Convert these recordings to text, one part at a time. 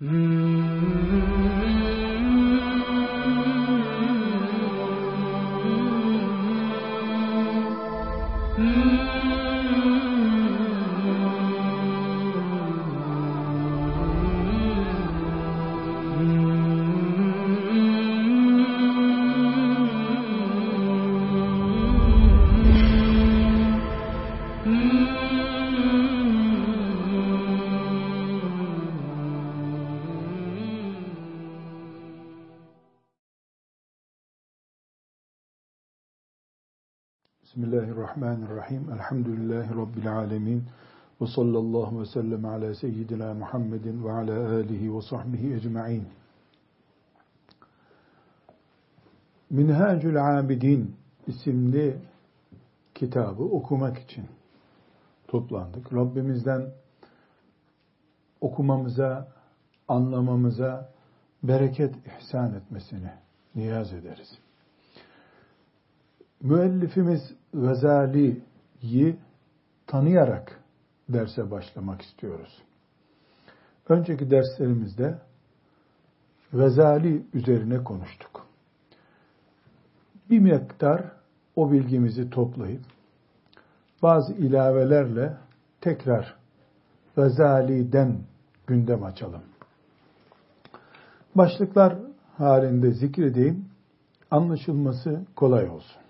Mm. Bismillahirrahmanirrahim. Elhamdülillahi Rabbil alemin. Ve sallallahu ve sellem ala seyyidina Muhammedin ve ala alihi ve sahbihi ecma'in. Minhacül Abidin isimli kitabı okumak için toplandık. Rabbimizden okumamıza, anlamamıza bereket ihsan etmesini niyaz ederiz. Müellifimiz Gazali'yi tanıyarak derse başlamak istiyoruz. Önceki derslerimizde Gazali üzerine konuştuk. Bir miktar o bilgimizi toplayıp bazı ilavelerle tekrar Gazali'den gündem açalım. Başlıklar halinde zikredeyim, anlaşılması kolay olsun.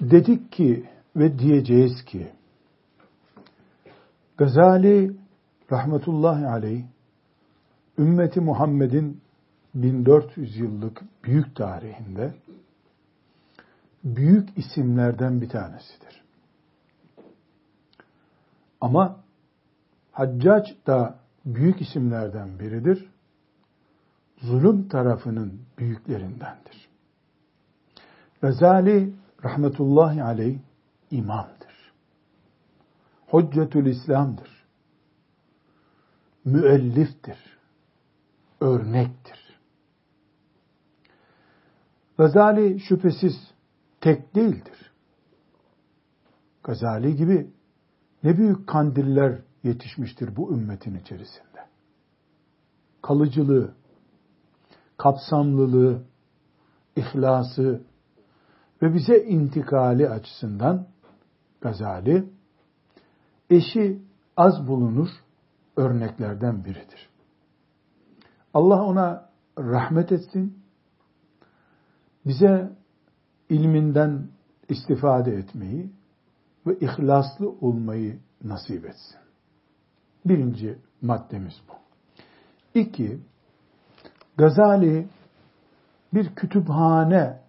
Dedik ki ve diyeceğiz ki Gazali rahmetullahi aleyh ümmeti Muhammed'in 1400 yıllık büyük tarihinde büyük isimlerden bir tanesidir. Ama Haccac da büyük isimlerden biridir. Zulüm tarafının büyüklerindendir. Gazali rahmetullahi aleyh imamdır. Hüccetül İslam'dır. Müelliftir. Örnektir. Gazali şüphesiz tek değildir. Gazali gibi ne büyük kandiller yetişmiştir bu ümmetin içerisinde. Kalıcılığı, kapsamlılığı, ihlası, ve bize intikali açısından Gazali eşi az bulunur örneklerden biridir. Allah ona rahmet etsin. Bize ilminden istifade etmeyi ve ihlaslı olmayı nasip etsin. Birinci maddemiz bu. İki, Gazali bir kütüphane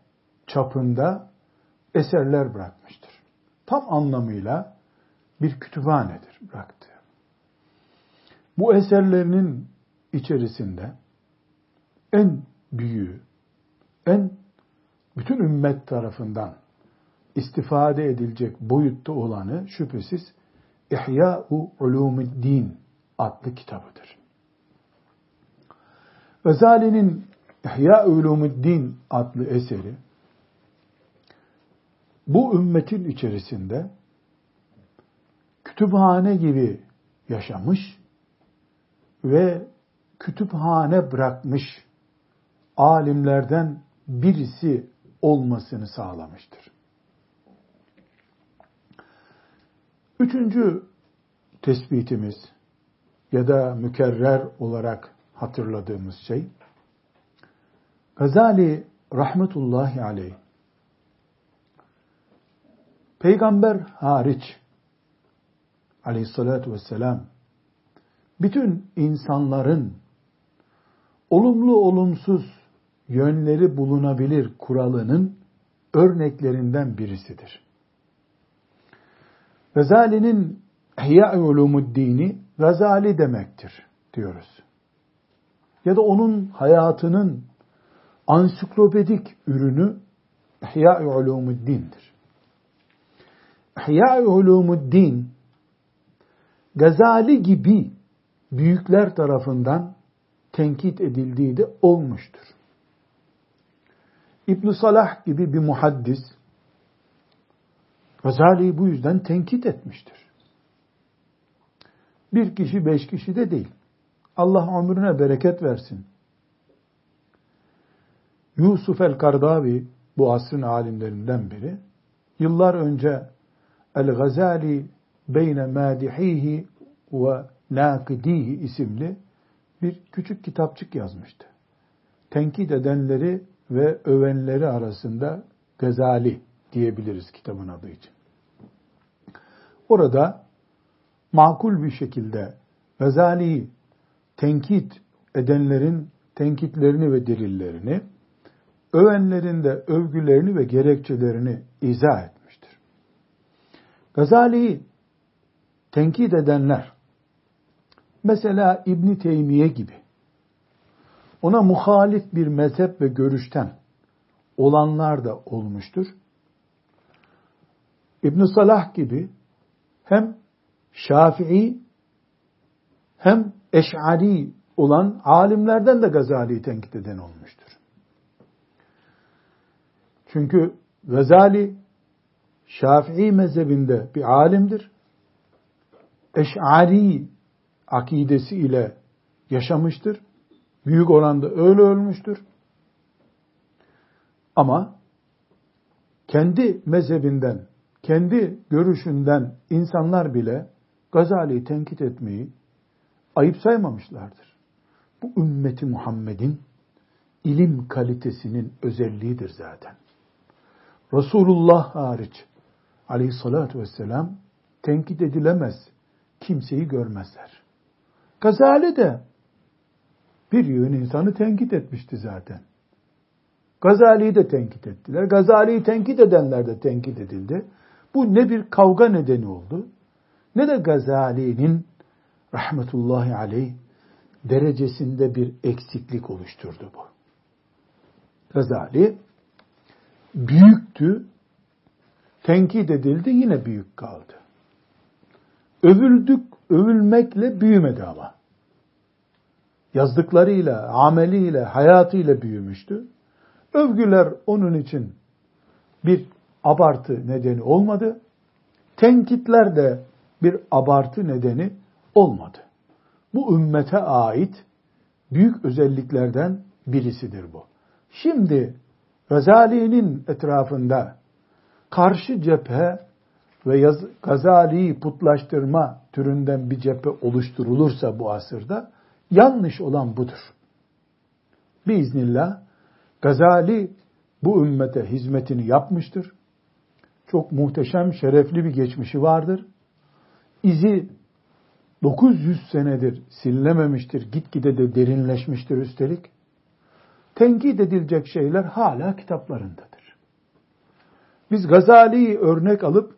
çapında eserler bırakmıştır. Tam anlamıyla bir kütüphanedir bıraktı. Bu eserlerinin içerisinde en büyüğü, en bütün ümmet tarafından istifade edilecek boyutta olanı şüphesiz İhya-u Ulumuddin adlı kitabıdır. Gazali'nin İhya-u Ulumuddin adlı eseri bu ümmetin içerisinde kütüphane gibi yaşamış ve kütüphane bırakmış alimlerden birisi olmasını sağlamıştır. Üçüncü tespitimiz ya da mükerrer olarak hatırladığımız şey Gazali rahmetullahi aleyh Peygamber hariç aleyhissalatü vesselam bütün insanların olumlu olumsuz yönleri bulunabilir kuralının örneklerinden birisidir. Gazali'nin İhya-i Ulumuddin'i Gazali demektir diyoruz. Ya da onun hayatının ansiklopedik ürünü İhya-i Ulumuddin'dir. İhya-i Ulumuddin Gazali gibi büyükler tarafından tenkit edildiği de olmuştur. ibn Salah gibi bir muhaddis Gazali'yi bu yüzden tenkit etmiştir. Bir kişi beş kişi de değil. Allah ömrüne bereket versin. Yusuf el-Kardavi bu asrın alimlerinden biri. Yıllar önce El-Gazali Beyne Madihihi ve Nakidihi isimli bir küçük kitapçık yazmıştı. Tenkit edenleri ve övenleri arasında Gazali diyebiliriz kitabın adı için. Orada makul bir şekilde Gazali'yi tenkit edenlerin tenkitlerini ve delillerini, övenlerin de övgülerini ve gerekçelerini izah etmiştir. Gazali'yi tenkit edenler, mesela İbni Teymiye gibi, ona muhalif bir mezhep ve görüşten olanlar da olmuştur. İbn Salah gibi hem Şafii hem Eş'ari olan alimlerden de Gazali'yi tenkit eden olmuştur. Çünkü Gazali Şafii mezhebinde bir alimdir. Eş'ari akidesi ile yaşamıştır. Büyük oranda öyle ölmüştür. Ama kendi mezhebinden, kendi görüşünden insanlar bile Gazali'yi tenkit etmeyi ayıp saymamışlardır. Bu ümmeti Muhammed'in ilim kalitesinin özelliğidir zaten. Resulullah hariç aleyhissalatü vesselam tenkit edilemez kimseyi görmezler. Gazali de bir yığın insanı tenkit etmişti zaten. Gazali'yi de tenkit ettiler. Gazali'yi tenkit edenler de tenkit edildi. Bu ne bir kavga nedeni oldu, ne de Gazali'nin rahmetullahi aleyh derecesinde bir eksiklik oluşturdu bu. Gazali büyüktü, tenkit edildi yine büyük kaldı. Övüldük, övülmekle büyümedi ama. Yazdıklarıyla, ameliyle, hayatıyla büyümüştü. Övgüler onun için bir abartı nedeni olmadı. Tenkitler de bir abartı nedeni olmadı. Bu ümmete ait büyük özelliklerden birisidir bu. Şimdi Gazali'nin etrafında karşı cephe ve yaz, Gazali'yi putlaştırma türünden bir cephe oluşturulursa bu asırda yanlış olan budur. Biiznillah Gazali bu ümmete hizmetini yapmıştır. Çok muhteşem, şerefli bir geçmişi vardır. İzi 900 senedir silinememiştir, gitgide de derinleşmiştir üstelik. Tenkit edilecek şeyler hala kitaplarındadır. Biz Gazali'yi örnek alıp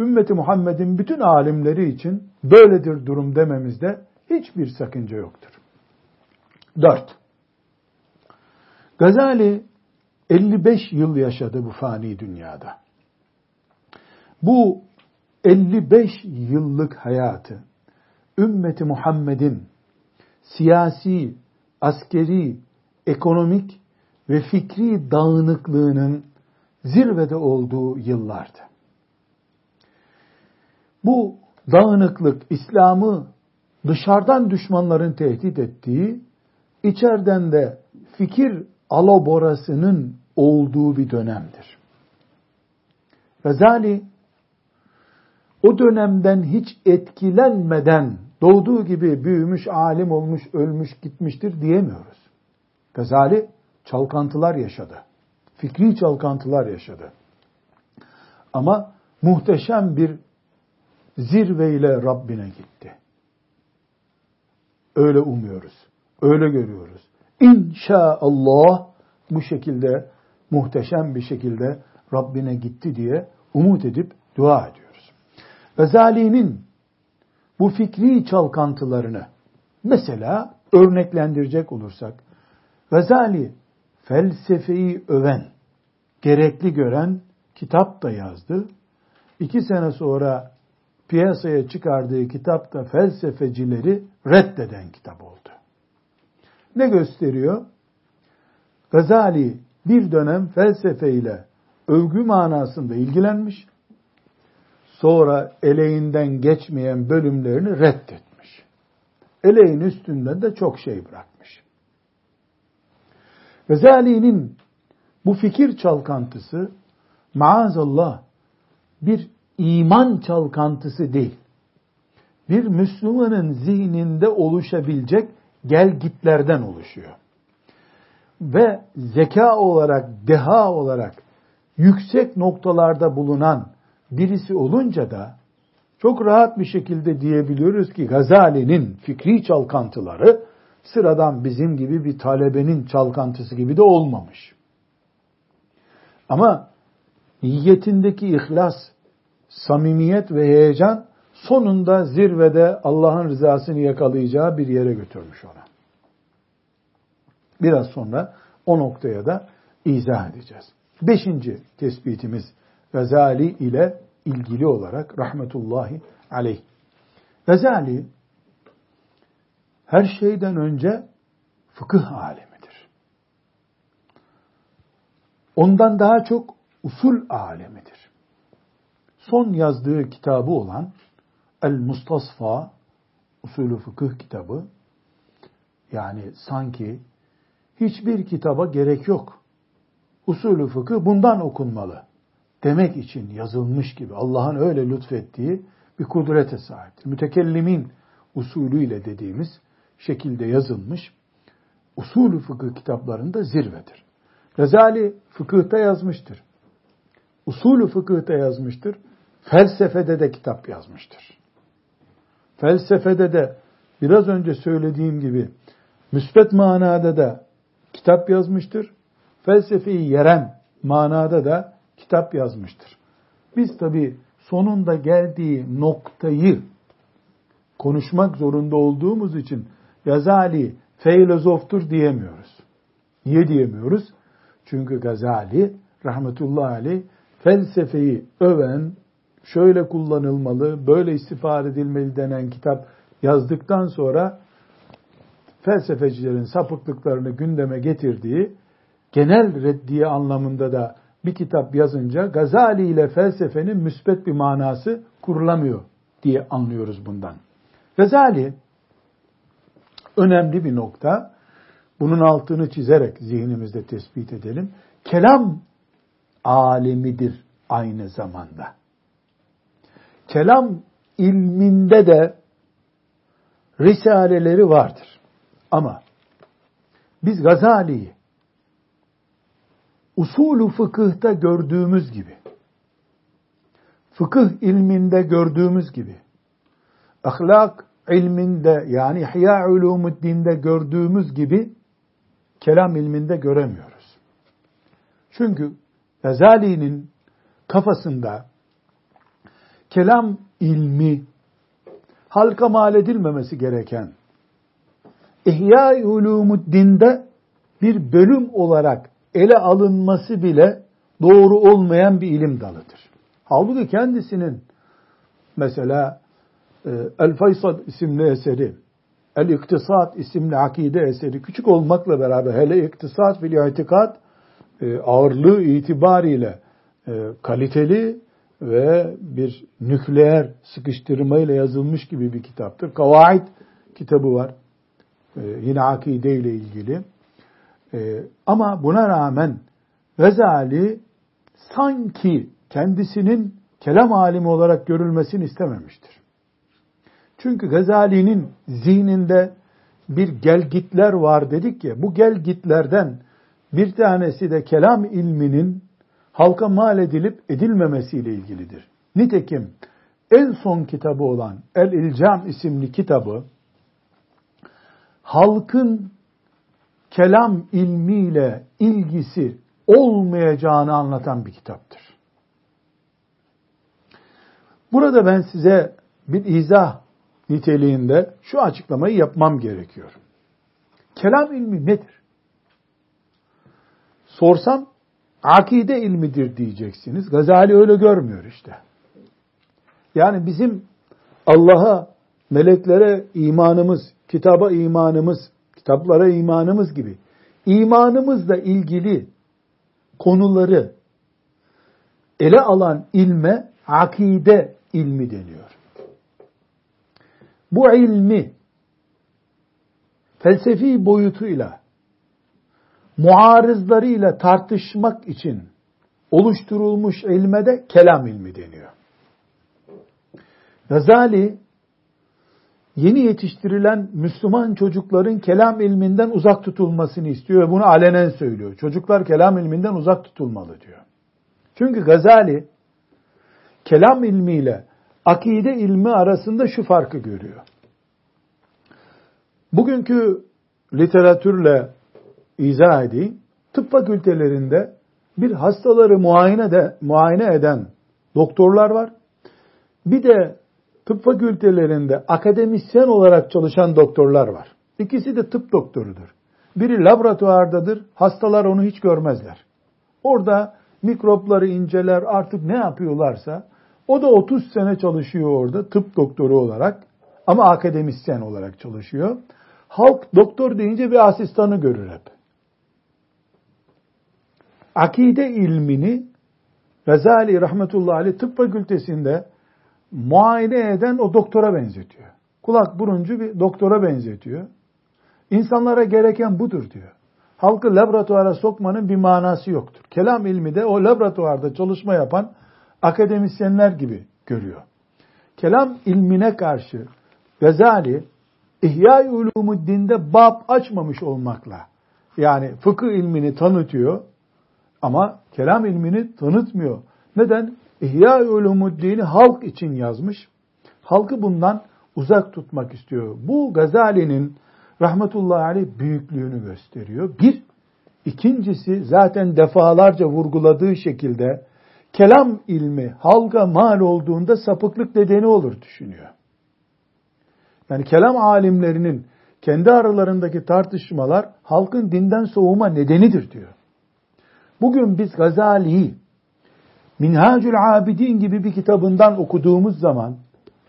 ümmeti Muhammed'in bütün alimleri için böyledir durum dememizde hiçbir sakınca yoktur. 4. Gazali 55 yıl yaşadı bu fani dünyada. Bu 55 yıllık hayatı ümmeti Muhammed'in siyasi, askeri, ekonomik ve fikri dağınıklığının zirvede olduğu yıllardı. Bu dağınıklık İslam'ı dışarıdan düşmanların tehdit ettiği, içeriden de fikir aloborasının olduğu bir dönemdir. Gazali o dönemden hiç etkilenmeden doğduğu gibi büyümüş, alim olmuş, ölmüş, gitmiştir diyemiyoruz. Gazali çalkantılar yaşadı. Fikri çalkantılar yaşadı. Ama muhteşem bir zirveyle Rabbine gitti. Öyle umuyoruz. Öyle görüyoruz. İnşaallah bu şekilde muhteşem bir şekilde Rabbine gitti diye umut edip dua ediyoruz. Gazali'nin bu fikri çalkantılarını mesela örneklendirecek olursak Gazali felsefeyi öven, gerekli gören kitap da yazdı. İki sene sonra piyasaya çıkardığı kitapta felsefecileri reddeden kitap oldu. Ne gösteriyor? Gazali bir dönem felsefeyle övgü manasında ilgilenmiş, sonra eleğinden geçmeyen bölümlerini reddetmiş. eleğin üstünden de çok şey bırakmış. Gazali'nin bu fikir çalkantısı maazallah bir iman çalkantısı değil. Bir Müslümanın zihninde oluşabilecek gelgitlerden oluşuyor. Ve zeka olarak, deha olarak yüksek noktalarda bulunan birisi olunca da çok rahat bir şekilde diyebiliyoruz ki Gazali'nin fikri çalkantıları sıradan bizim gibi bir talebenin çalkantısı gibi de olmamış. Ama niyetindeki ihlas, samimiyet ve heyecan sonunda zirvede Allah'ın rızasını yakalayacağı bir yere götürmüş ona. Biraz sonra o noktaya da izah edeceğiz. Beşinci tespitimiz Gazali ile ilgili olarak rahmetullahi aleyh. Gazali her şeyden önce fıkıh alemidir. Ondan daha çok usul alemidir. Son yazdığı kitabı olan El Mustasfa usulü fıkıh kitabı yani sanki hiçbir kitaba gerek yok. Usulü fıkıh bundan okunmalı demek için yazılmış gibi Allah'ın öyle lütfettiği bir kudrete sahiptir. Mütekellimin usulüyle dediğimiz şekilde yazılmış usulü fıkıh kitaplarında zirvedir. Gazali fıkıhta yazmıştır. Usulü fıkıhta yazmıştır. Felsefede de kitap yazmıştır. Felsefede de biraz önce söylediğim gibi müsbet manada da kitap yazmıştır. Felsefeyi yeren manada da kitap yazmıştır. Biz tabi sonunda geldiği noktayı konuşmak zorunda olduğumuz için Gazali filozoftur diyemiyoruz. Niye diyemiyoruz? Çünkü Gazali rahmetullahi aleyh felsefeyi öven, şöyle kullanılmalı, böyle istifade edilmeli denen kitap yazdıktan sonra felsefecilerin sapıklıklarını gündeme getirdiği genel reddiye anlamında da bir kitap yazınca Gazali ile felsefenin müsbet bir manası kurulamıyor diye anlıyoruz bundan. Gazali önemli bir nokta. Bunun altını çizerek zihnimizde tespit edelim. Kelam alemidir aynı zamanda. Kelam ilminde de risaleleri vardır. Ama biz Gazali'yi usulü fıkıhta gördüğümüz gibi, fıkıh ilminde gördüğümüz gibi, ahlak ilminde yani İhya Ulumuddin'de gördüğümüz gibi kelam ilminde göremiyoruz. Çünkü Gazali'nin kafasında kelam ilmi halka mal edilmemesi gereken İhya Ulumuddin'de bir bölüm olarak ele alınması bile doğru olmayan bir ilim dalıdır. Halbuki kendisinin mesela El Faysal isimli eseri, El İktisat isimli akide eseri küçük olmakla beraber hele İktisat fil İtikat e, ağırlığı itibariyle e, kaliteli ve bir nükleer sıkıştırmayla yazılmış gibi bir kitaptır. Kavaid kitabı var. Yine akide ile ilgili. Ama buna rağmen Vezali sanki kendisinin kelam alimi olarak görülmesini istememiştir. Çünkü Gazali'nin zihninde bir gelgitler var dedik ya, bu gelgitlerden bir tanesi de kelam ilminin halka mal edilip edilmemesiyle ilgilidir. Nitekim en son kitabı olan El İlcam isimli kitabı halkın kelam ilmiyle ilgisi olmayacağını anlatan bir kitaptır. Burada ben size bir izah niteliğinde şu açıklamayı yapmam gerekiyor. Kelam ilmi nedir? Sorsam akide ilmidir diyeceksiniz. Gazali öyle görmüyor işte. Yani bizim Allah'a, meleklere imanımız, kitaba imanımız, kitaplara imanımız gibi imanımızla ilgili konuları ele alan ilme akide ilmi deniyor bu ilmi felsefi boyutuyla, muarızlarıyla tartışmak için oluşturulmuş ilme de kelam ilmi deniyor. Gazali yeni yetiştirilen Müslüman çocukların kelam ilminden uzak tutulmasını istiyor ve bunu alenen söylüyor. Çocuklar kelam ilminden uzak tutulmalı diyor. Çünkü Gazali kelam ilmiyle akide ilmi arasında şu farkı görüyor. Bugünkü literatürle izah edeyim. Tıp fakültelerinde bir hastaları muayene, de, muayene eden doktorlar var. Bir de tıp fakültelerinde akademisyen olarak çalışan doktorlar var. İkisi de tıp doktorudur. Biri laboratuvardadır, hastalar onu hiç görmezler. Orada mikropları inceler, artık ne yapıyorlarsa, o da 30 sene çalışıyor orada tıp doktoru olarak ama akademisyen olarak çalışıyor. Halk doktor deyince bir asistanı görür hep. Akide ilmini Gazali rahmetullahi aleyh tıp fakültesinde muayene eden o doktora benzetiyor. Kulak buruncu bir doktora benzetiyor. İnsanlara gereken budur diyor. Halkı laboratuvara sokmanın bir manası yoktur. Kelam ilmi de o laboratuvarda çalışma yapan akademisyenler gibi görüyor. Kelam ilmine karşı Gazali İhya-i Ulumuddin'de bab açmamış olmakla yani fıkıh ilmini tanıtıyor ama kelam ilmini tanıtmıyor. Neden? İhya-i Ulumuddin'i halk için yazmış. Halkı bundan uzak tutmak istiyor. Bu Gazali'nin rahmetullahi aleyh büyüklüğünü gösteriyor. Bir, ikincisi zaten defalarca vurguladığı şekilde kelam ilmi halka mal olduğunda sapıklık nedeni olur düşünüyor. Yani kelam alimlerinin kendi aralarındaki tartışmalar halkın dinden soğuma nedenidir diyor. Bugün biz Gazali'yi Minhacül Abidin gibi bir kitabından okuduğumuz zaman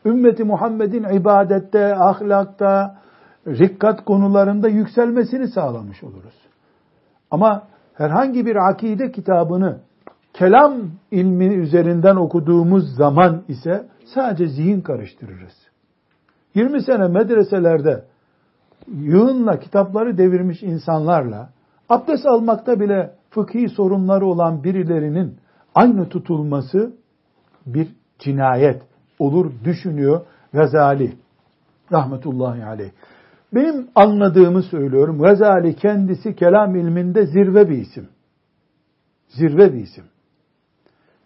ümmeti Muhammed'in ibadette, ahlakta, rikkat konularında yükselmesini sağlamış oluruz. Ama herhangi bir akide kitabını kelam ilmi üzerinden okuduğumuz zaman ise sadece zihin karıştırırız. 20 sene medreselerde yığınla kitapları devirmiş insanlarla abdest almakta bile fıkhi sorunları olan birilerinin aynı tutulması bir cinayet olur düşünüyor Gazali rahmetullahi aleyh. Benim anladığımı söylüyorum. Gazali kendisi kelam ilminde zirve bir isim. Zirve bir isim.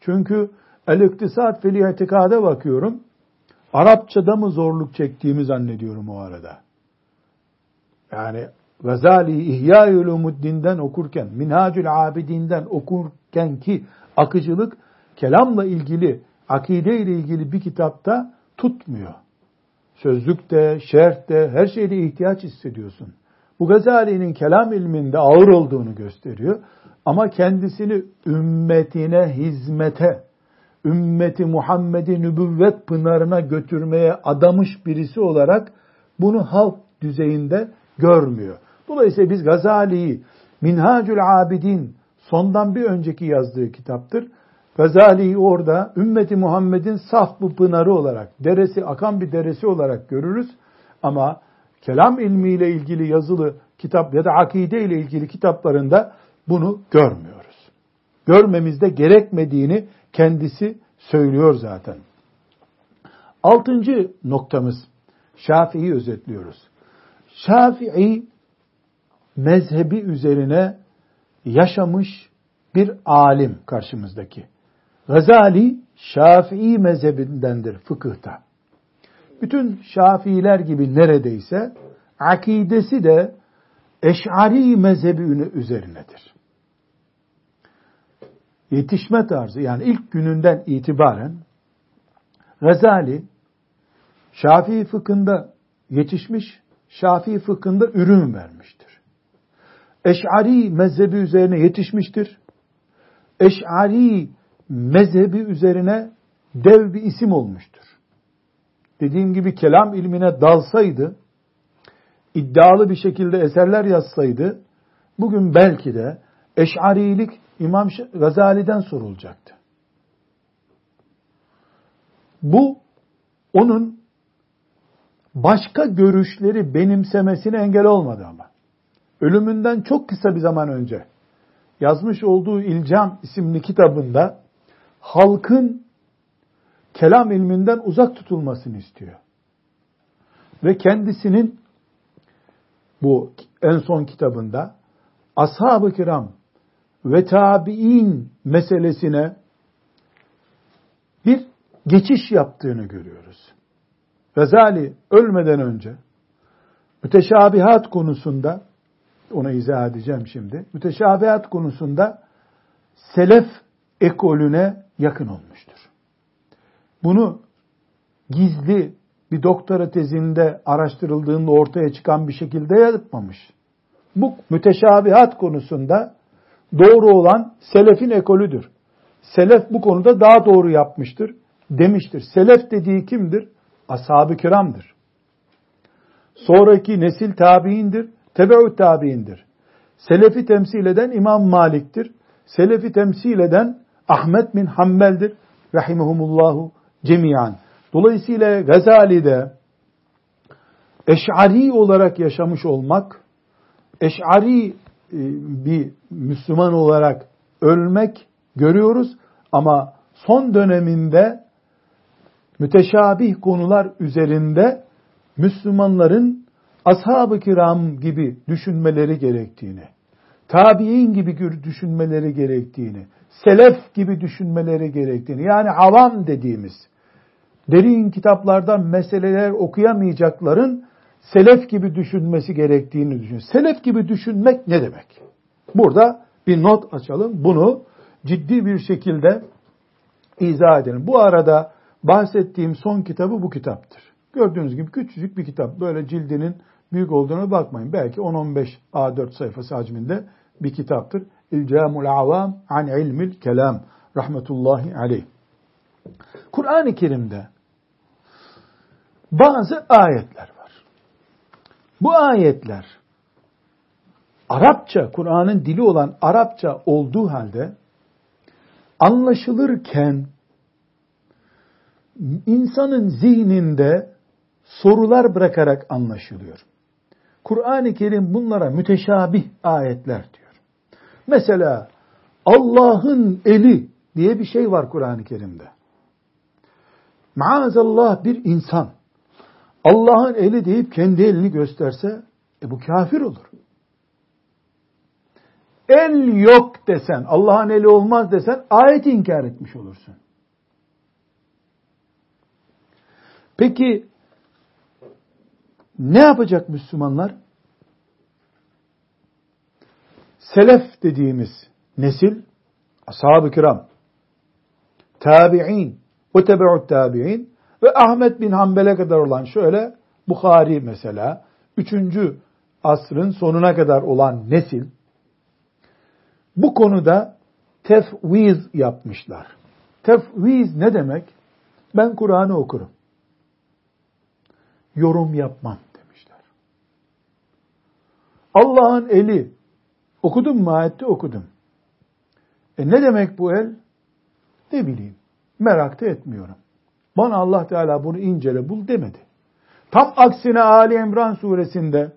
Çünkü el-iktisat fil itikada bakıyorum. Arapçada mı zorluk çektiğimi zannediyorum o arada. Yani Gazali İhya-i Ulumuddin'den okurken, Minhacül Abidin'den okurken ki akıcılık kelamla ilgili, akide ile ilgili bir kitapta tutmuyor. Sözlükte, şerhte, her şeyde ihtiyaç hissediyorsun. Bu Gazali'nin kelam ilminde ağır olduğunu gösteriyor. Ama kendisini ümmetine hizmete, ümmeti Muhammed'i nübüvvet pınarına götürmeye adamış birisi olarak bunu halk düzeyinde görmüyor. Dolayısıyla biz Gazali'yi Minhacül Abidin sondan bir önceki yazdığı kitaptır. Gazali'yi orada ümmeti Muhammed'in saf bu pınarı olarak, deresi, akan bir deresi olarak görürüz. Ama kelam ilmiyle ilgili yazılı kitap ya da akide ile ilgili kitaplarında bunu görmüyoruz. Görmemizde gerekmediğini kendisi söylüyor zaten. Altıncı noktamız Şafii'yi özetliyoruz. Şafii mezhebi üzerine yaşamış bir alim karşımızdaki. Gazali Şafii mezhebindendir fıkıhta. Bütün Şafiiler gibi neredeyse akidesi de Eş'ari mezhebi üzerinedir. Yetişme tarzı yani ilk gününden itibaren Gazali Şafii fıkhında yetişmiş, Şafii fıkhında ürün vermiştir. Eş'ari mezhebi üzerine yetişmiştir. Eş'ari mezhebi üzerine dev bir isim olmuştur. Dediğim gibi kelam ilmine dalsaydı, iddialı bir şekilde eserler yazsaydı, bugün belki de Eş'arilik İmam Gazali'den sorulacaktı. Bu onun başka görüşleri benimsemesine engel olmadı ama. Ölümünden çok kısa bir zaman önce yazmış olduğu İlcam isimli kitabında halkın kelam ilminden uzak tutulmasını istiyor. Ve kendisinin bu en son kitabında ashab-ı kiram ve tabi'in meselesine bir geçiş yaptığını görüyoruz. Gazali ölmeden önce müteşabihat konusunda ona izah edeceğim şimdi. Müteşabihat konusunda selef ekolüne yakın olmuştur. Bunu gizli bir doktora tezinde araştırıldığında ortaya çıkan bir şekilde yapmamış. Bu müteşabihat konusunda doğru olan selefin ekolüdür. Selef bu konuda daha doğru yapmıştır demiştir. Selef dediği kimdir? Ashab-ı kiramdır. Sonraki nesil tabiindir, tebeut tabiindir. Selefi temsil eden İmam Malik'tir. Selefi temsil eden Ahmet bin Hanbel'dir. Rahimehumullahu cemiyan. Dolayısıyla Gazali'de eş'ari olarak yaşamış olmak, eş'ari e, bir Müslüman olarak ölmek görüyoruz ama son döneminde müteşabih konular üzerinde Müslümanların ashab-ı kiram gibi düşünmeleri gerektiğini, tabi'in gibi düşünmeleri gerektiğini, selef gibi düşünmeleri gerektiğini, yani avam dediğimiz, derin kitaplardan meseleler okuyamayacakların selef gibi düşünmesi gerektiğini düşün. Selef gibi düşünmek ne demek? Burada bir not açalım. Bunu ciddi bir şekilde izah edelim. Bu arada bahsettiğim son kitabı bu kitaptır. Gördüğünüz gibi küçücük bir kitap. Böyle cildinin büyük olduğuna bakmayın. Belki 10-15 A4 sayfası hacminde bir kitaptır. İlcamul avam an ilmil kelam. Rahmetullahi aleyh. Kur'an-ı Kerim'de bazı ayetler var. Bu ayetler Arapça, Kur'an'ın dili olan Arapça olduğu halde anlaşılırken insanın zihninde sorular bırakarak anlaşılıyor. Kur'an-ı Kerim bunlara müteşabih ayetler diyor. Mesela Allah'ın eli diye bir şey var Kur'an-ı Kerim'de. Maazallah bir insan Allah'ın eli deyip kendi elini gösterse e bu kafir olur. El yok desen, Allah'ın eli olmaz desen ayeti inkar etmiş olursun. Peki ne yapacak Müslümanlar? Selef dediğimiz nesil, ashab-ı kiram, tabi'in, ve tabi'in ve Ahmet bin Hanbel'e kadar olan şöyle, Bukhari mesela, 3. asrın sonuna kadar olan nesil, bu konuda tefviz yapmışlar. Tefviz ne demek? Ben Kur'an'ı okurum yorum yapmam demişler. Allah'ın eli. Okudum mu ayette okudum. E ne demek bu el? Ne bileyim. Merak da etmiyorum. Bana Allah Teala bunu incele bul demedi. Tam aksine Ali İmran suresinde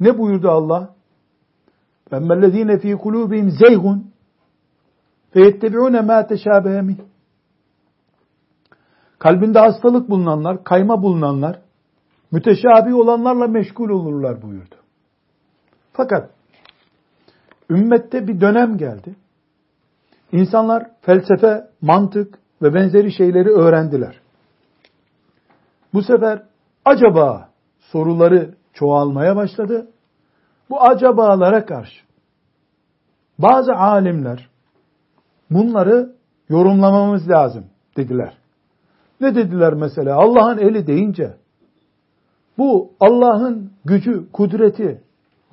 ne buyurdu Allah? فَمَّلَّذ۪ينَ ف۪ي قُلُوبِهِمْ زَيْغٌ فَيَتَّبِعُونَ مَا تَشَابَهَ Kalbinde hastalık bulunanlar, kayma bulunanlar, müteşabi olanlarla meşgul olurlar buyurdu. Fakat ümmette bir dönem geldi. İnsanlar felsefe, mantık ve benzeri şeyleri öğrendiler. Bu sefer acaba soruları çoğalmaya başladı. Bu acabalara karşı bazı alimler bunları yorumlamamız lazım dediler. Ne dediler mesela? Allah'ın eli deyince bu Allah'ın gücü, kudreti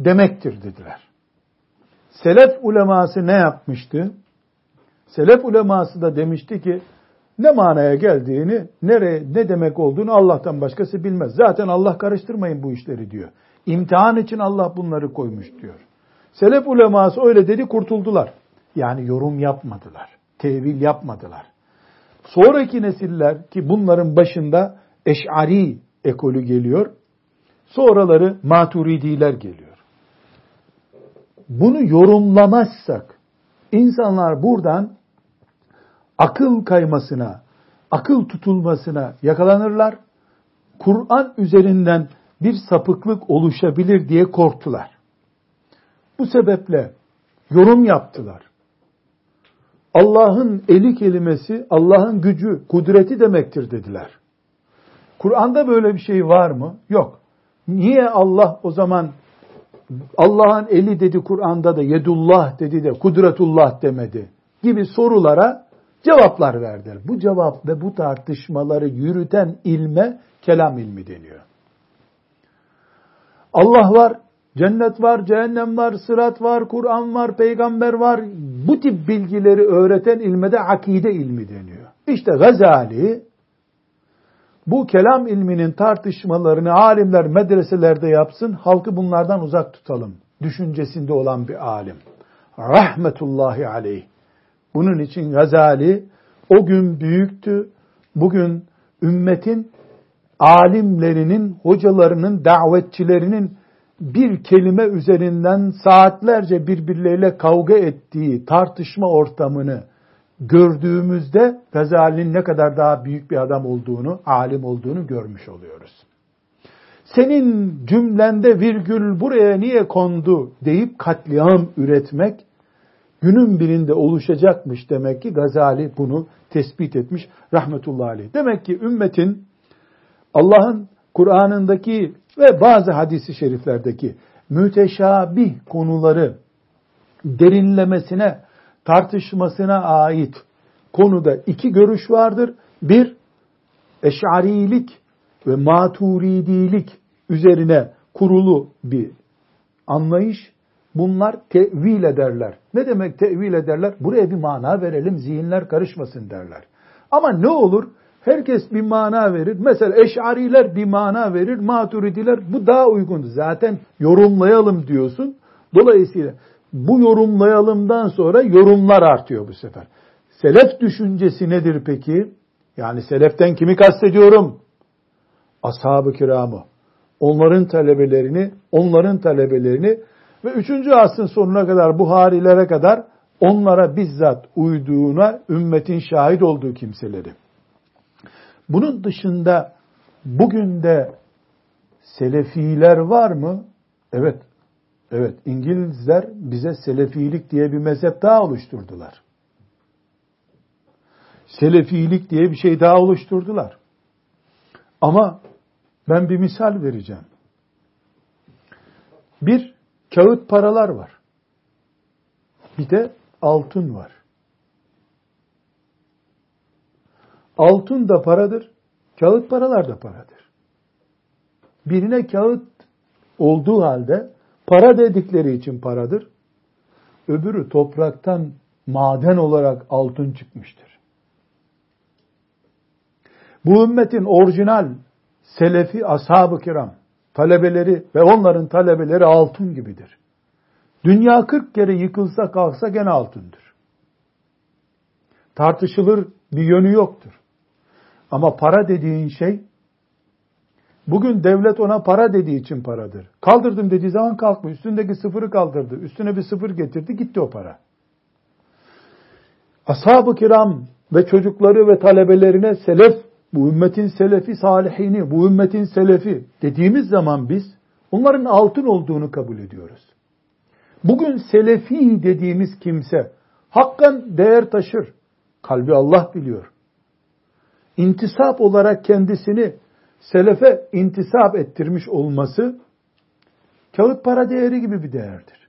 demektir dediler. Selef uleması ne yapmıştı? Selef uleması da demişti ki ne manaya geldiğini, nereye, ne demek olduğunu Allah'tan başkası bilmez. Zaten Allah karıştırmayın bu işleri diyor. İmtihan için Allah bunları koymuş diyor. Selef uleması öyle dedi kurtuldular. Yani yorum yapmadılar. Tevil yapmadılar. Sonraki nesiller ki bunların başında Eş'ari ekolü geliyor. Sonraları maturidiler geliyor. Bunu yorumlamazsak insanlar buradan akıl kaymasına, akıl tutulmasına yakalanırlar. Kur'an üzerinden bir sapıklık oluşabilir diye korktular. Bu sebeple yorum yaptılar. Allah'ın eli kelimesi Allah'ın gücü, kudreti demektir dediler. Kur'an'da böyle bir şey var mı? Yok. Niye Allah o zaman Allah'ın eli dedi Kur'an'da da yedullah dedi de kudretullah demedi gibi sorulara cevaplar verdiler. Bu cevap ve bu tartışmaları yürüten ilme kelam ilmi deniyor. Allah var, cennet var, cehennem var, sırat var, Kur'an var, peygamber var. Bu tip bilgileri öğreten ilme de akide ilmi deniyor. İşte Gazali bu kelam ilminin tartışmalarını alimler medreselerde yapsın, halkı bunlardan uzak tutalım. Düşüncesinde olan bir alim. Rahmetullahi aleyh. Bunun için Gazali o gün büyüktü. Bugün ümmetin alimlerinin, hocalarının, davetçilerinin bir kelime üzerinden saatlerce birbirleriyle kavga ettiği tartışma ortamını gördüğümüzde Gazali'nin ne kadar daha büyük bir adam olduğunu, alim olduğunu görmüş oluyoruz. Senin cümlende virgül buraya niye kondu deyip katliam üretmek günün birinde oluşacakmış demek ki Gazali bunu tespit etmiş rahmetullahi aleyh. Demek ki ümmetin Allah'ın Kur'an'ındaki ve bazı hadisi şeriflerdeki müteşabih konuları derinlemesine tartışmasına ait konuda iki görüş vardır. Bir, eşarilik ve maturidilik üzerine kurulu bir anlayış. Bunlar tevil ederler. Ne demek tevil ederler? Buraya bir mana verelim, zihinler karışmasın derler. Ama ne olur? Herkes bir mana verir. Mesela eşariler bir mana verir, maturidiler bu daha uygun. Zaten yorumlayalım diyorsun. Dolayısıyla bu yorumlayalımdan sonra yorumlar artıyor bu sefer. Selef düşüncesi nedir peki? Yani seleften kimi kastediyorum? Ashab-ı kiramı. Onların talebelerini, onların talebelerini ve 3. asrın sonuna kadar Buharilere kadar onlara bizzat uyduğuna ümmetin şahit olduğu kimseleri. Bunun dışında bugün de selefiler var mı? Evet. Evet. İngilizler bize selefilik diye bir mezhep daha oluşturdular. Selefilik diye bir şey daha oluşturdular. Ama ben bir misal vereceğim. Bir, kağıt paralar var. Bir de altın var. Altın da paradır, kağıt paralar da paradır. Birine kağıt olduğu halde para dedikleri için paradır. Öbürü topraktan maden olarak altın çıkmıştır. Bu ümmetin orijinal selefi ashab-ı kiram, talebeleri ve onların talebeleri altın gibidir. Dünya 40 kere yıkılsa kalksa gene altındır. Tartışılır bir yönü yoktur. Ama para dediğin şey bugün devlet ona para dediği için paradır. Kaldırdım dediği zaman kalkmıyor. Üstündeki sıfırı kaldırdı. Üstüne bir sıfır getirdi gitti o para. Ashab-ı kiram ve çocukları ve talebelerine selef, bu ümmetin selefi salihini, bu ümmetin selefi dediğimiz zaman biz onların altın olduğunu kabul ediyoruz. Bugün selefi dediğimiz kimse hakkan değer taşır. Kalbi Allah biliyor intisap olarak kendisini selefe intisap ettirmiş olması kağıt para değeri gibi bir değerdir.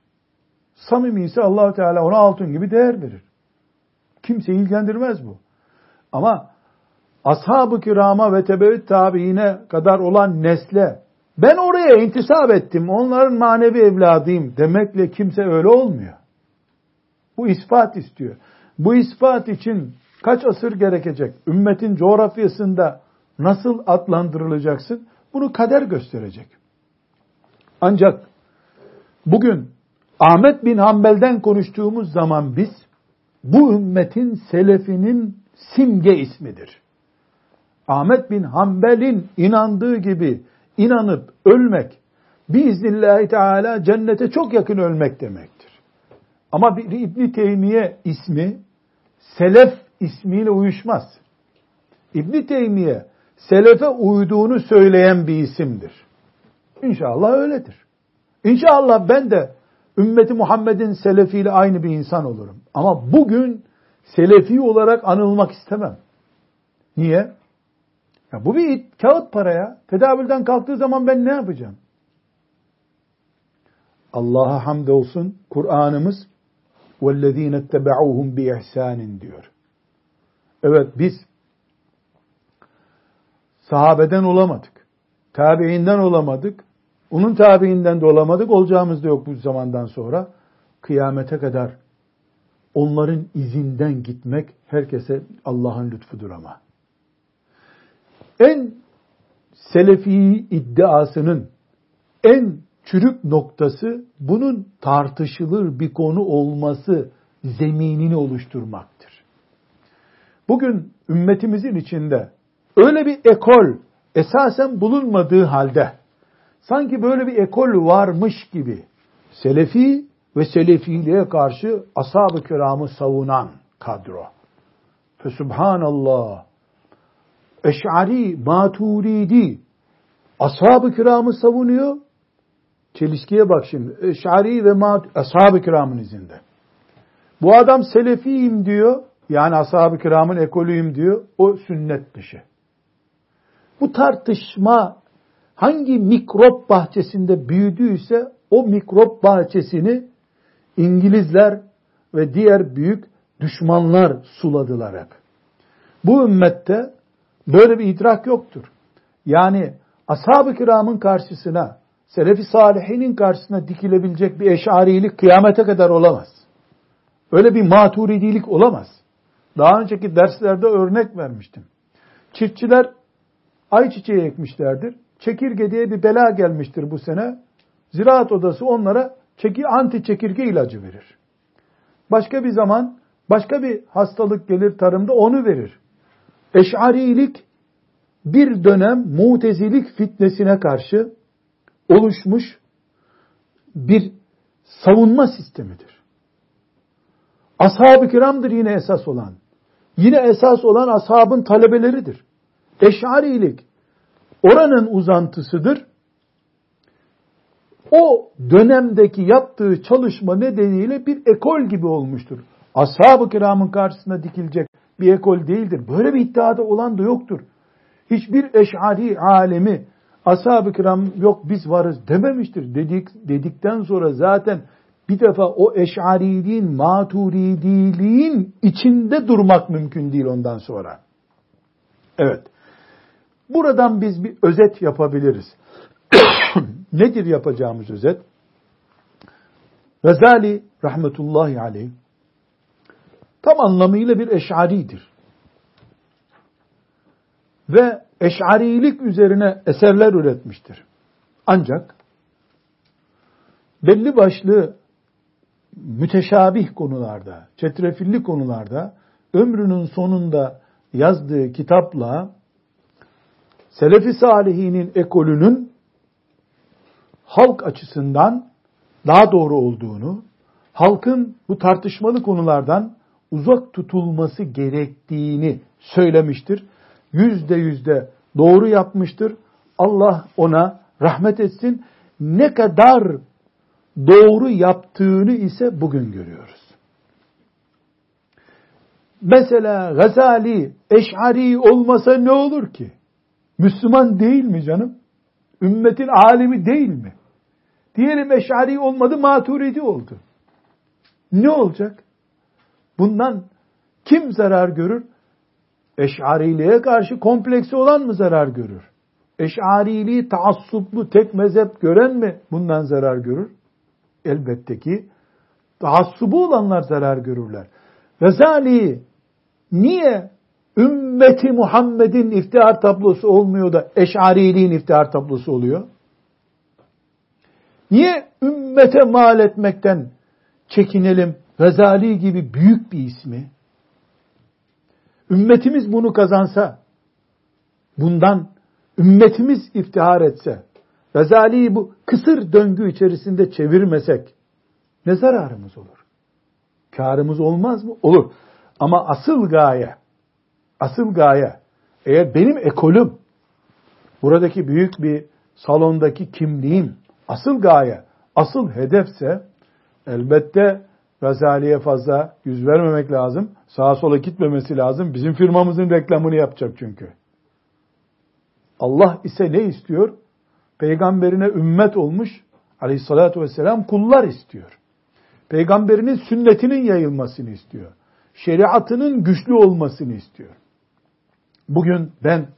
Samimi ise allah Teala ona altın gibi değer verir. Kimseyi ilgilendirmez bu. Ama ashab-ı kirama ve tebeüt tabiine kadar olan nesle ben oraya intisap ettim, onların manevi evladıyım demekle kimse öyle olmuyor. Bu ispat istiyor. Bu ispat için Kaç asır gerekecek? Ümmetin coğrafyasında nasıl adlandırılacaksın? Bunu kader gösterecek. Ancak bugün Ahmet bin Hanbel'den konuştuğumuz zaman biz bu ümmetin selefinin simge ismidir. Ahmet bin Hanbel'in inandığı gibi inanıp ölmek biiznillahü teala cennete çok yakın ölmek demektir. Ama bir İbn Teymiye ismi selef ismiyle uyuşmaz. İbn Teymiye selefe uyduğunu söyleyen bir isimdir. İnşallah öyledir. İnşallah ben de ümmeti Muhammed'in selefiyle aynı bir insan olurum. Ama bugün selefi olarak anılmak istemem. Niye? Ya bu bir kağıt para ya. Tedavülden kalktığı zaman ben ne yapacağım? Allah'a hamd olsun Kur'an'ımız وَالَّذ۪ينَ اتَّبَعُوهُمْ بِإِحْسَانٍ diyor. Evet biz sahabeden olamadık. Tabiinden olamadık. Onun tabiinden de olamadık. Olacağımız da yok bu zamandan sonra. Kıyamete kadar onların izinden gitmek herkese Allah'ın lütfudur ama. En selefi iddiasının en çürük noktası bunun tartışılır bir konu olması zeminini oluşturmaktır. Bugün ümmetimizin içinde öyle bir ekol esasen bulunmadığı halde sanki böyle bir ekol varmış gibi selefi ve selefiliğe karşı ashab-ı kiramı savunan kadro. Fesubhanallah. Eş'ari, Maturidi ashab-ı kiramı savunuyor. Çelişkiye bak şimdi. Eş'ari ve mat ashab-ı kiramın izinde. Bu adam selefiyim diyor. Yani ashab-ı kiramın ekolüyüm diyor. O sünnet dışı. Bu tartışma hangi mikrop bahçesinde büyüdüyse o mikrop bahçesini İngilizler ve diğer büyük düşmanlar suladılar hep. Bu ümmette böyle bir idrak yoktur. Yani ashab-ı kiramın karşısına, selefi salihinin karşısına dikilebilecek bir eşarilik kıyamete kadar olamaz. Öyle bir maturidilik olamaz. Daha önceki derslerde örnek vermiştim. Çiftçiler ayçiçeği ekmişlerdir. Çekirge diye bir bela gelmiştir bu sene. Ziraat odası onlara çeki, anti çekirge ilacı verir. Başka bir zaman başka bir hastalık gelir tarımda onu verir. Eş'arilik bir dönem mutezilik fitnesine karşı oluşmuş bir savunma sistemidir. Ashab-ı kiramdır yine esas olan. Yine esas olan ashabın talebeleridir. Eş'arilik oranın uzantısıdır. O dönemdeki yaptığı çalışma nedeniyle bir ekol gibi olmuştur. Ashab-ı kiramın karşısına dikilecek bir ekol değildir. Böyle bir iddiada olan da yoktur. Hiçbir eş'ari alemi ashab-ı kiram yok biz varız dememiştir. Dedik, dedikten sonra zaten bir defa o eş'ariliğin, maturidiliğin içinde durmak mümkün değil ondan sonra. Evet. Buradan biz bir özet yapabiliriz. Nedir yapacağımız özet? Gazali rahmetullahi aleyh tam anlamıyla bir eş'aridir. Ve eş'arilik üzerine eserler üretmiştir. Ancak belli başlı müteşabih konularda, çetrefilli konularda ömrünün sonunda yazdığı kitapla Selefi Salihinin ekolünün halk açısından daha doğru olduğunu, halkın bu tartışmalı konulardan uzak tutulması gerektiğini söylemiştir. Yüzde yüzde doğru yapmıştır. Allah ona rahmet etsin. Ne kadar doğru yaptığını ise bugün görüyoruz. Mesela Gazali, Eş'ari olmasa ne olur ki? Müslüman değil mi canım? Ümmetin alimi değil mi? Diyelim Eş'ari olmadı, Maturidi oldu. Ne olacak? Bundan kim zarar görür? Eş'ariliğe karşı kompleksi olan mı zarar görür? Eş'ariliği taassuplu tek mezhep gören mi bundan zarar görür? Elbette ki taassubu olanlar zarar görürler. Gazali niye ümmeti Muhammed'in iftihar tablosu olmuyor da eşariliğin iftihar tablosu oluyor? Niye ümmete mal etmekten çekinelim? Gazali gibi büyük bir ismi. Ümmetimiz bunu kazansa, bundan ümmetimiz iftihar etse, Gazali'yi bu kısır döngü içerisinde çevirmesek ne zararımız olur? Karımız olmaz mı? Olur. Ama asıl gaye, asıl gaye, eğer benim ekolüm, buradaki büyük bir salondaki kimliğim, asıl gaye, asıl hedefse, elbette Gazali'ye fazla yüz vermemek lazım. Sağa sola gitmemesi lazım. Bizim firmamızın reklamını yapacak çünkü. Allah ise ne istiyor? Peygamberine ümmet olmuş aleyhissalatü vesselam kullar istiyor. Peygamberinin sünnetinin yayılmasını istiyor. Şeriatının güçlü olmasını istiyor. Bugün ben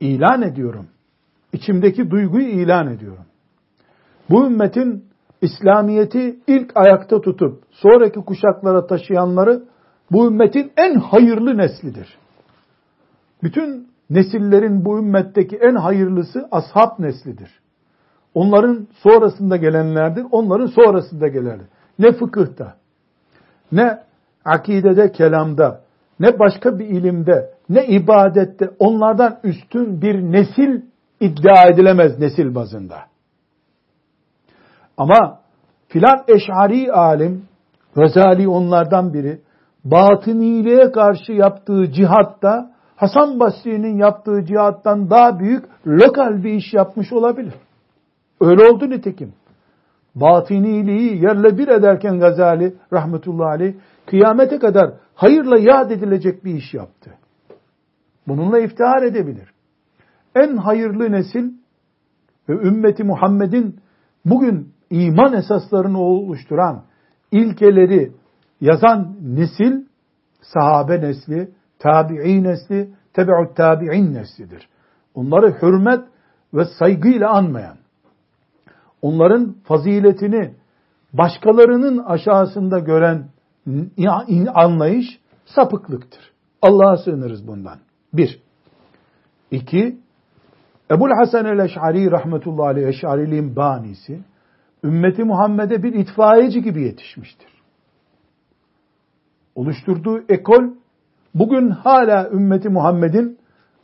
ilan ediyorum. İçimdeki duyguyu ilan ediyorum. Bu ümmetin İslamiyeti ilk ayakta tutup sonraki kuşaklara taşıyanları bu ümmetin en hayırlı neslidir. Bütün nesillerin bu ümmetteki en hayırlısı ashab neslidir. Onların sonrasında gelenlerdir, onların sonrasında gelenler. Ne fıkıhta, ne akidede, kelamda, ne başka bir ilimde, ne ibadette onlardan üstün bir nesil iddia edilemez nesil bazında. Ama filan eşari alim, Gazali onlardan biri, batıniliğe karşı yaptığı cihatta Hasan Basri'nin yaptığı cihattan daha büyük lokal bir iş yapmış olabilir. Öyle oldu nitekim. Batiniliği yerle bir ederken Gazali rahmetullahi aleyh kıyamete kadar hayırla yad edilecek bir iş yaptı. Bununla iftihar edebilir. En hayırlı nesil ve ümmeti Muhammed'in bugün iman esaslarını oluşturan ilkeleri yazan nesil sahabe nesli, tabi'i nesli, tebe'ut tabi'in neslidir. Onları hürmet ve saygıyla anmayan, onların faziletini başkalarının aşağısında gören anlayış sapıklıktır. Allah'a sığınırız bundan. Bir. İki, Ebul Hasan el-Eş'ari rahmetullahi aleyh Eş'ariliğin banisi, ümmeti Muhammed'e bir itfaiyeci gibi yetişmiştir. Oluşturduğu ekol bugün hala ümmeti Muhammed'in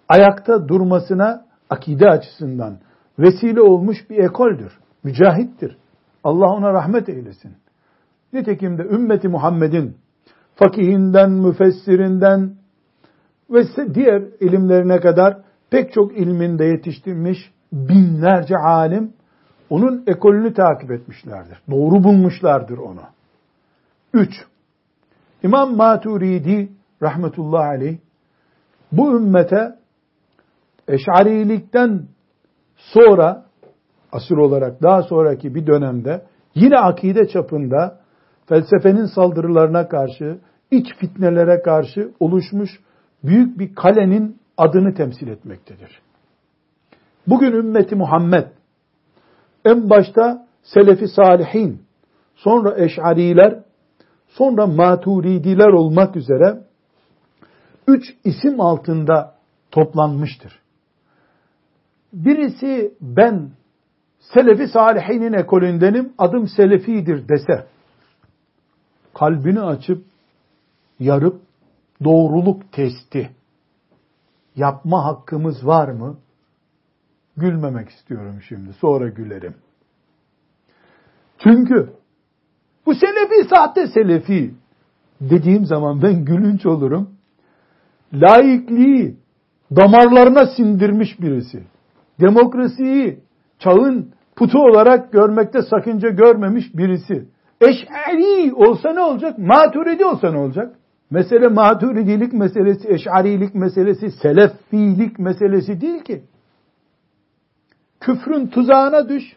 ayakta durmasına akide açısından vesile olmuş bir ekoldür. Mücahittir. Allah ona rahmet eylesin. Nitekim de ümmeti Muhammed'in fakihinden, müfessirinden ve diğer ilimlerine kadar pek çok ilminde yetiştirmiş binlerce alim onun ekolünü takip etmişlerdir. Doğru bulmuşlardır onu. Üç, İmam Maturidi rahmetullahi aleyh bu ümmete eşarilikten sonra asır olarak daha sonraki bir dönemde yine akide çapında felsefenin saldırılarına karşı, iç fitnelere karşı oluşmuş büyük bir kalenin adını temsil etmektedir. Bugün ümmeti Muhammed en başta Selefi Salihin, sonra Eş'ariler, sonra Maturidiler olmak üzere üç isim altında toplanmıştır. Birisi ben Selefi Salihinin ekolündenim, adım Selefidir dese, kalbini açıp, yarıp, doğruluk testi yapma hakkımız var mı? Gülmemek istiyorum şimdi, sonra gülerim. Çünkü bu Selefi sahte Selefi dediğim zaman ben gülünç olurum. Laikliği damarlarına sindirmiş birisi. Demokrasiyi çağın putu olarak görmekte sakınca görmemiş birisi. Eş'ari olsa ne olacak? Maturidi olsa ne olacak? Mesele maturidilik meselesi, eş'arilik meselesi, selefilik meselesi değil ki. Küfrün tuzağına düş.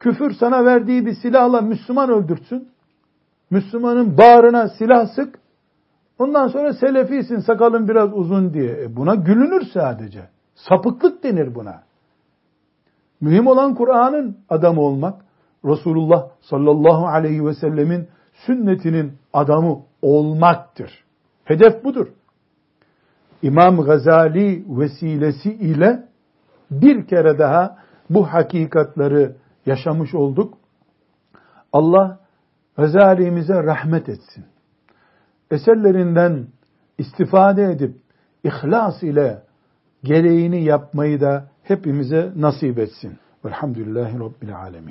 Küfür sana verdiği bir silahla Müslüman öldürsün. Müslümanın bağrına silah sık. Ondan sonra selefisin sakalın biraz uzun diye. E buna gülünür sadece. Sapıklık denir buna. Mühim olan Kur'an'ın adamı olmak. Resulullah sallallahu aleyhi ve sellemin sünnetinin adamı olmaktır. Hedef budur. İmam Gazali vesilesi ile bir kere daha bu hakikatları yaşamış olduk. Allah Gazali'mize rahmet etsin. Eserlerinden istifade edip ihlas ile gereğini yapmayı da hepimize nasip etsin. Velhamdülillahi Rabbil Alemin.